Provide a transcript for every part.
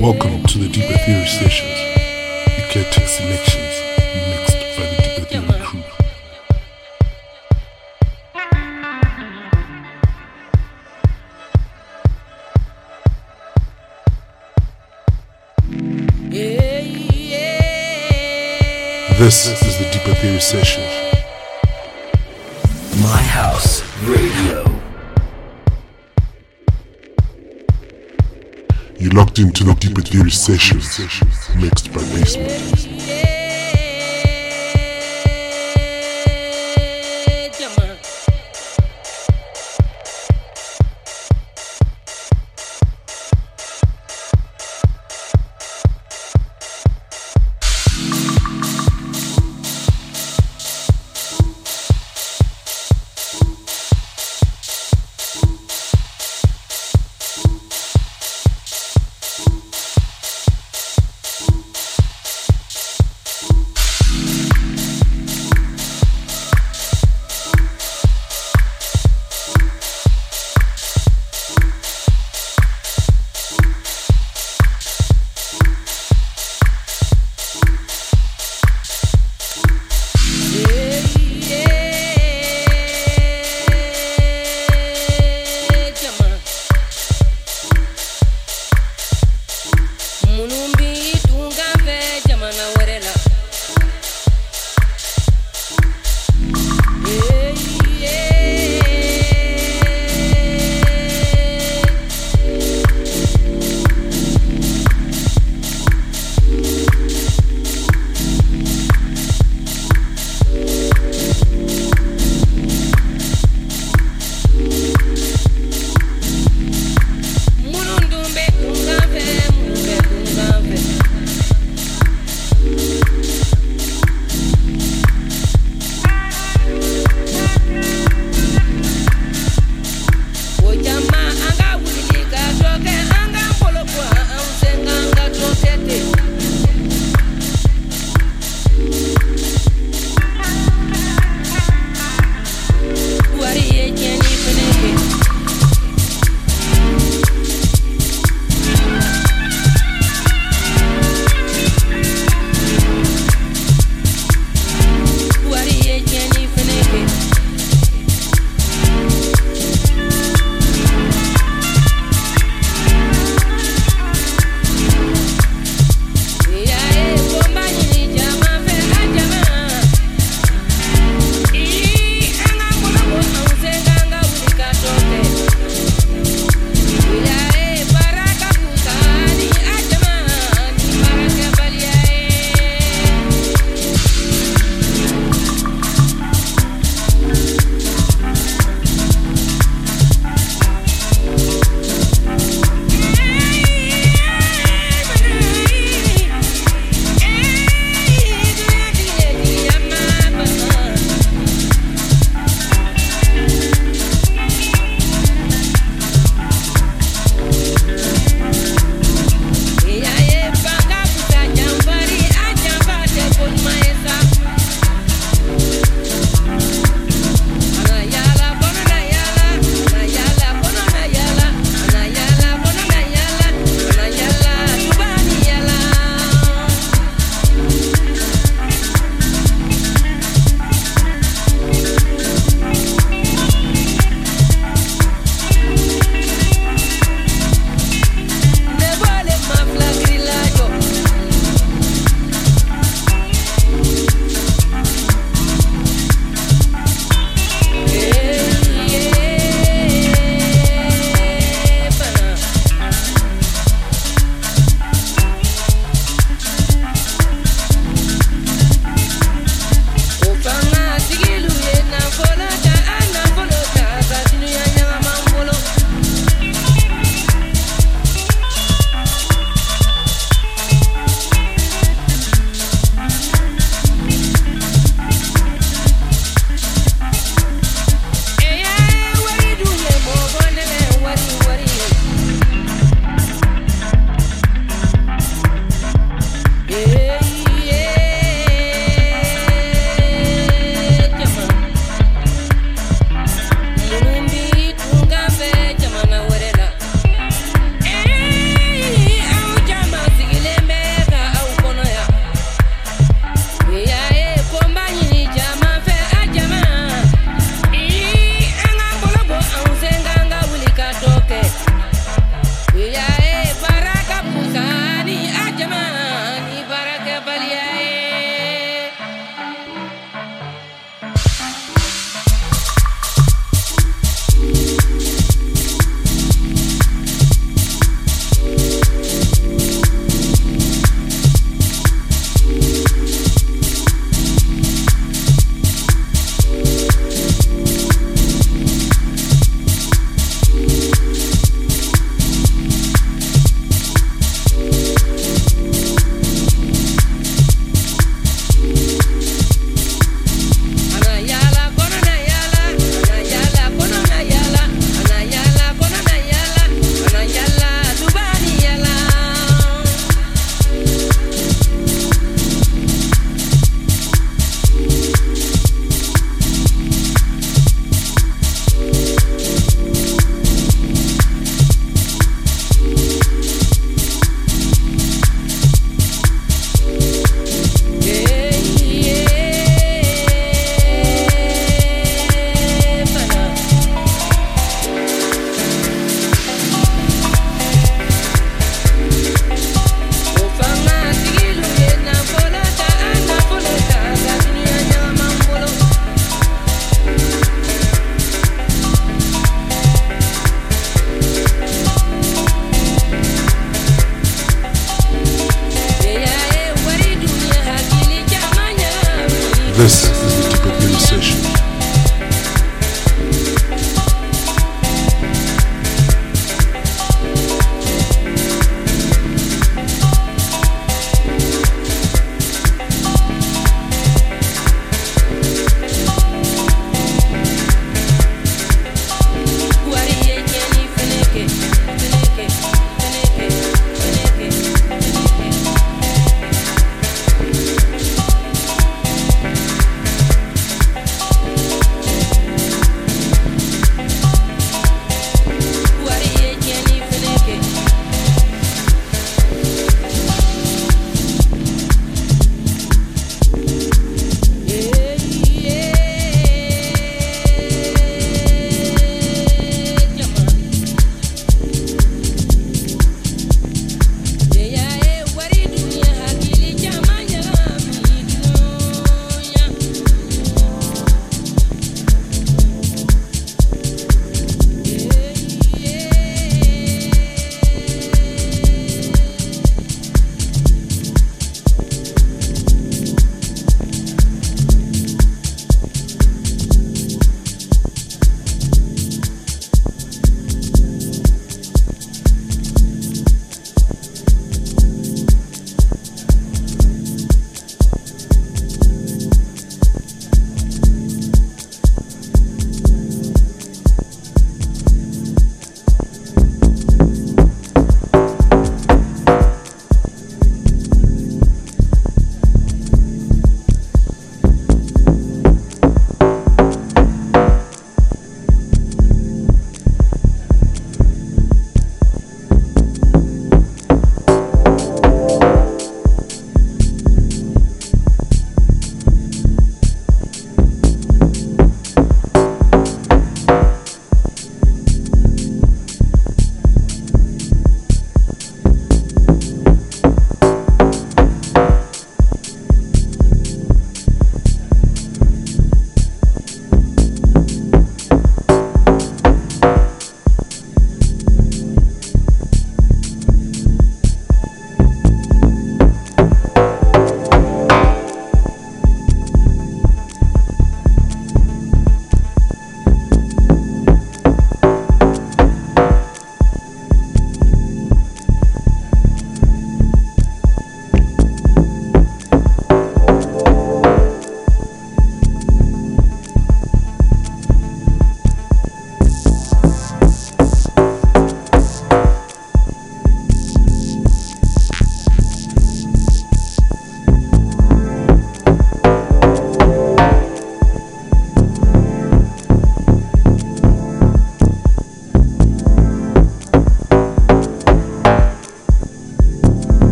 Welcome to the Deeper Theory Sessions. Eclectic selections mixed by the Deeper Theory crew. This is the Deeper Theory Session. My House Radio. Locked into the Deeper Theory Sessions mixed by BASSMENT.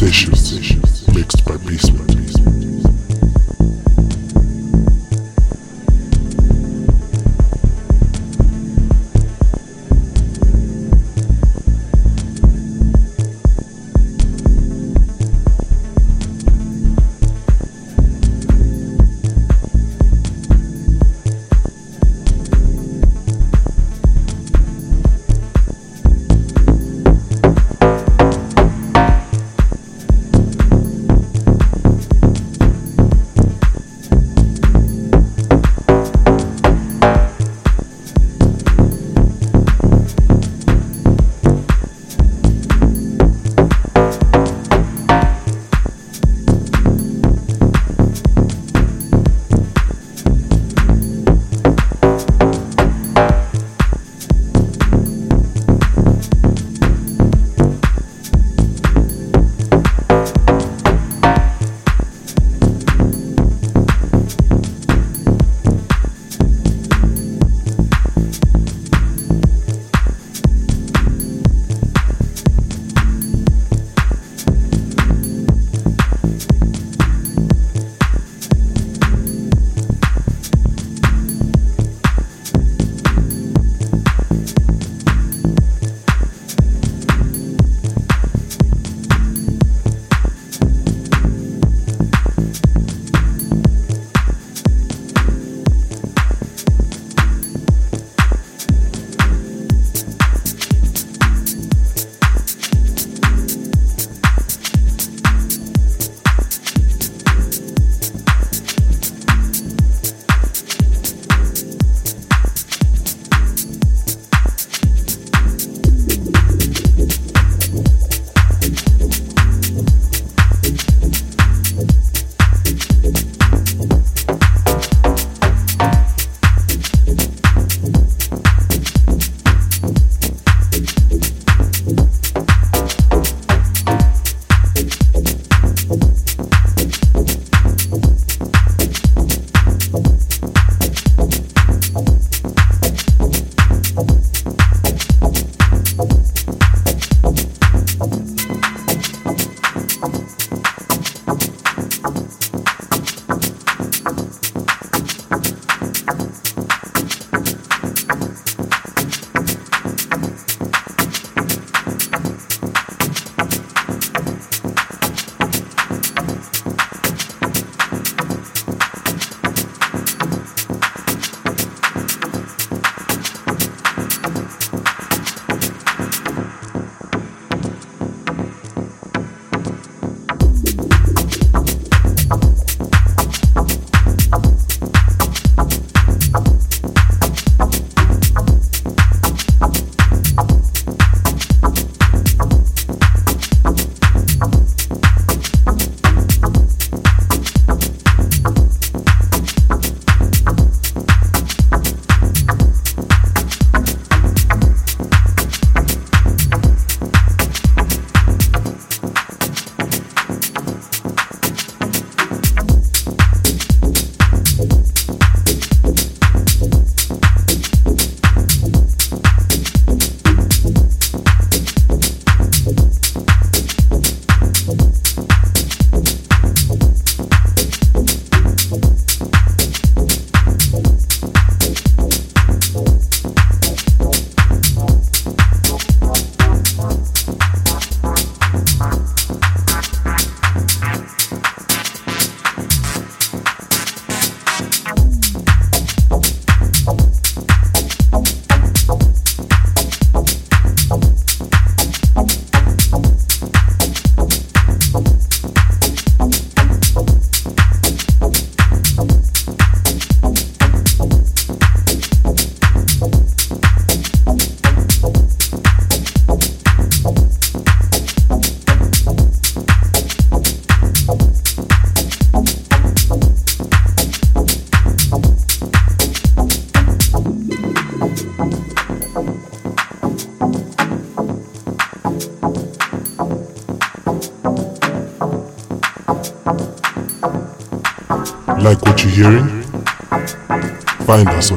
Deep Find us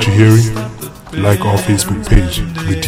what you're hearing? Like our Facebook page, The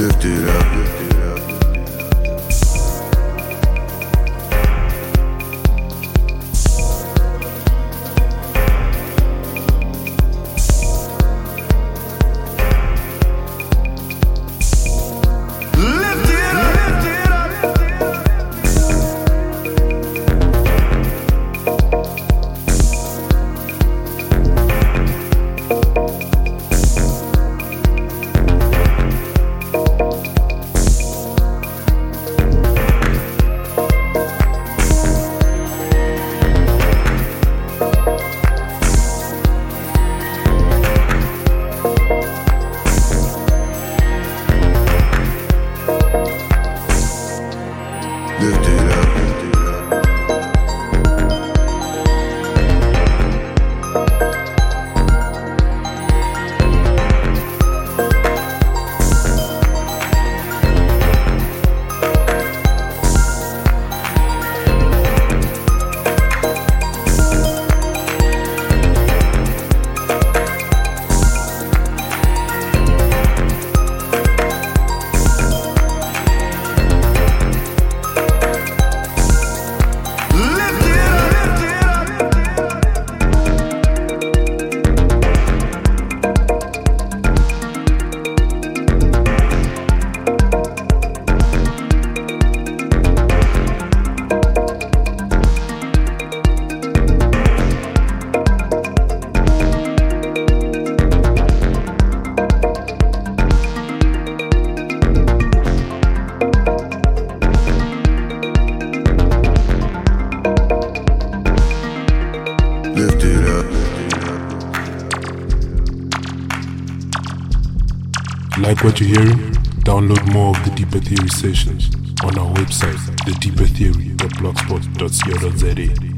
lift it up. Like what you're hearing? Download more of the Deeper Theory sessions on our website, thedeepertheory.blogspot.co.za.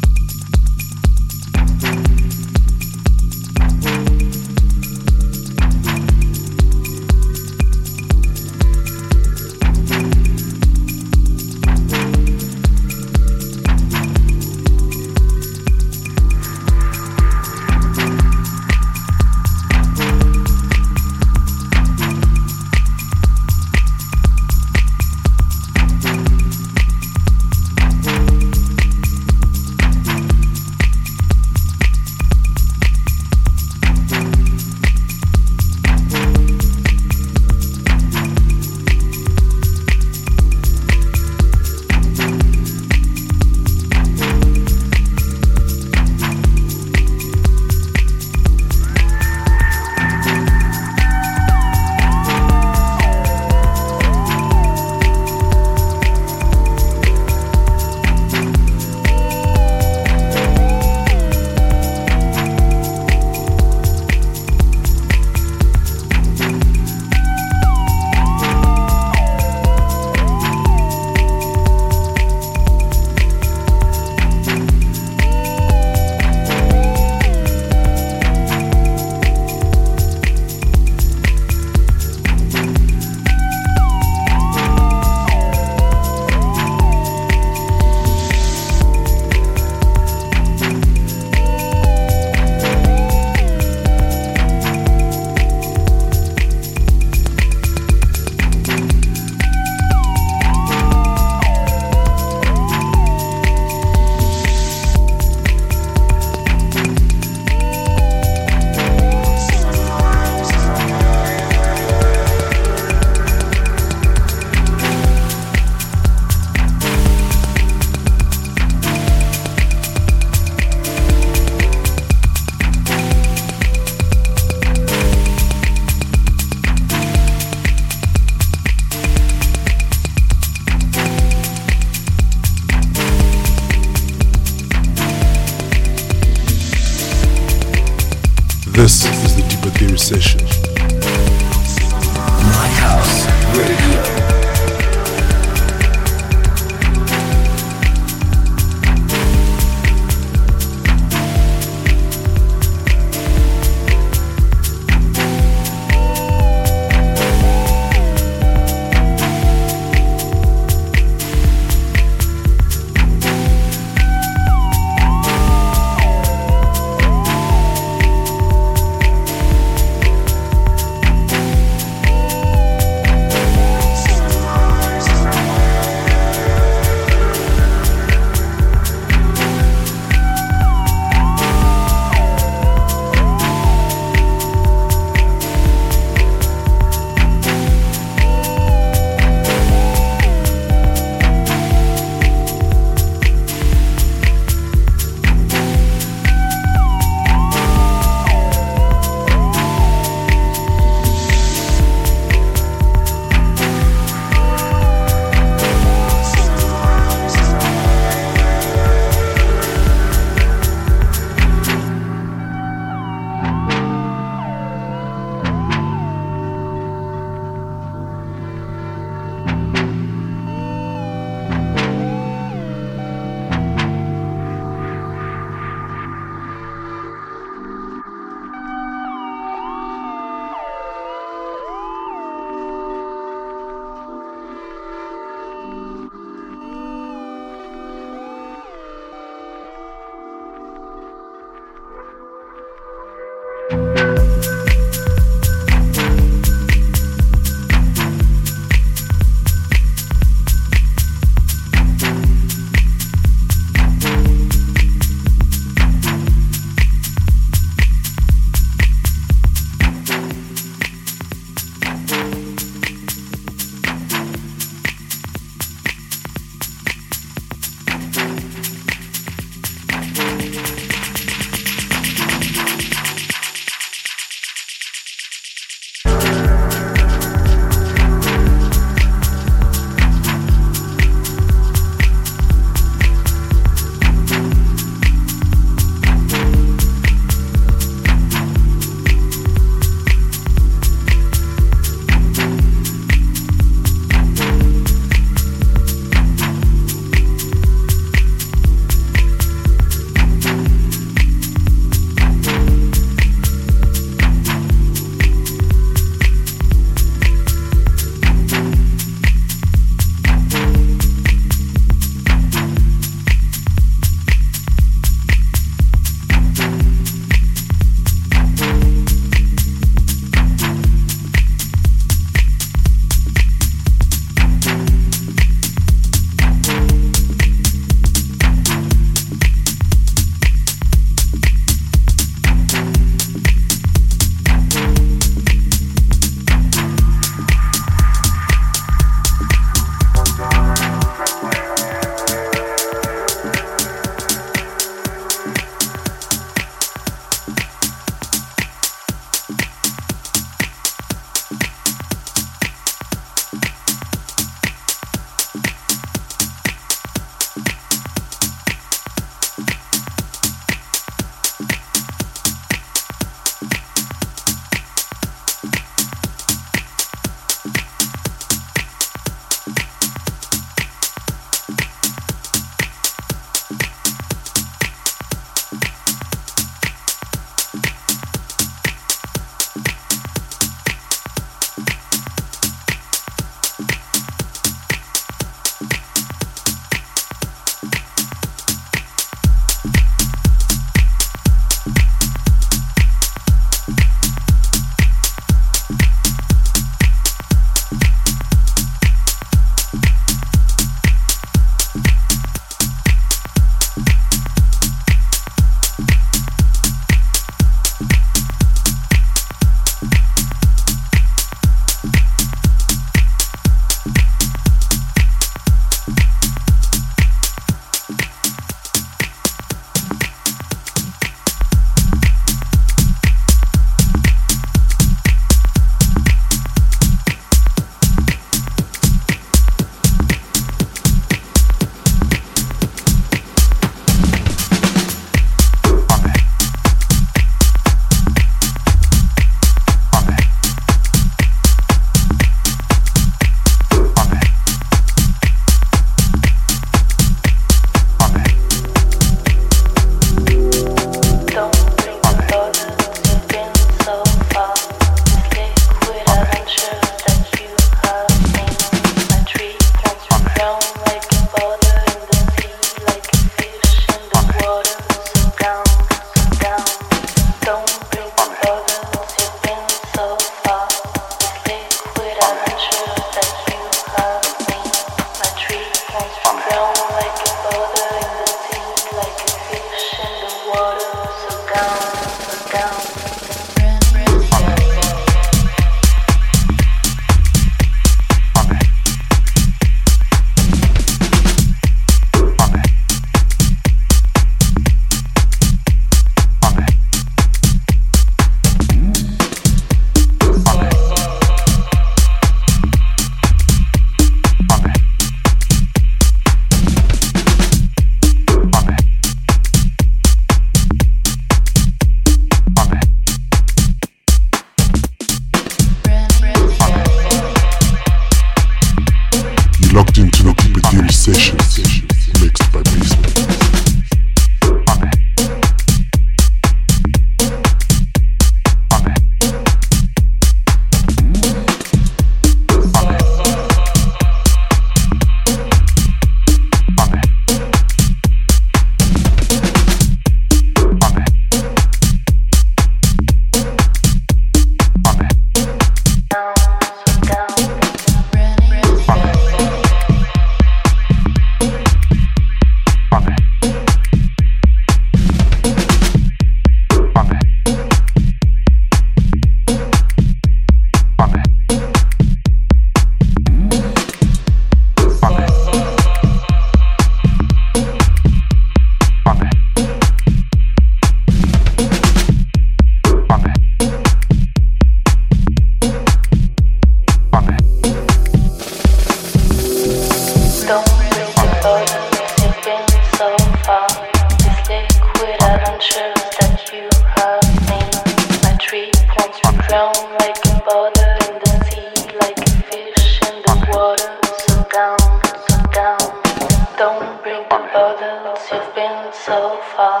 so far.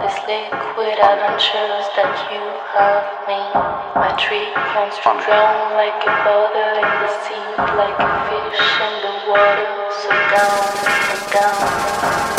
This liquid adventures that you have me. My tree wants to drown like a border in the sea, like a fish in the water. So down, so down.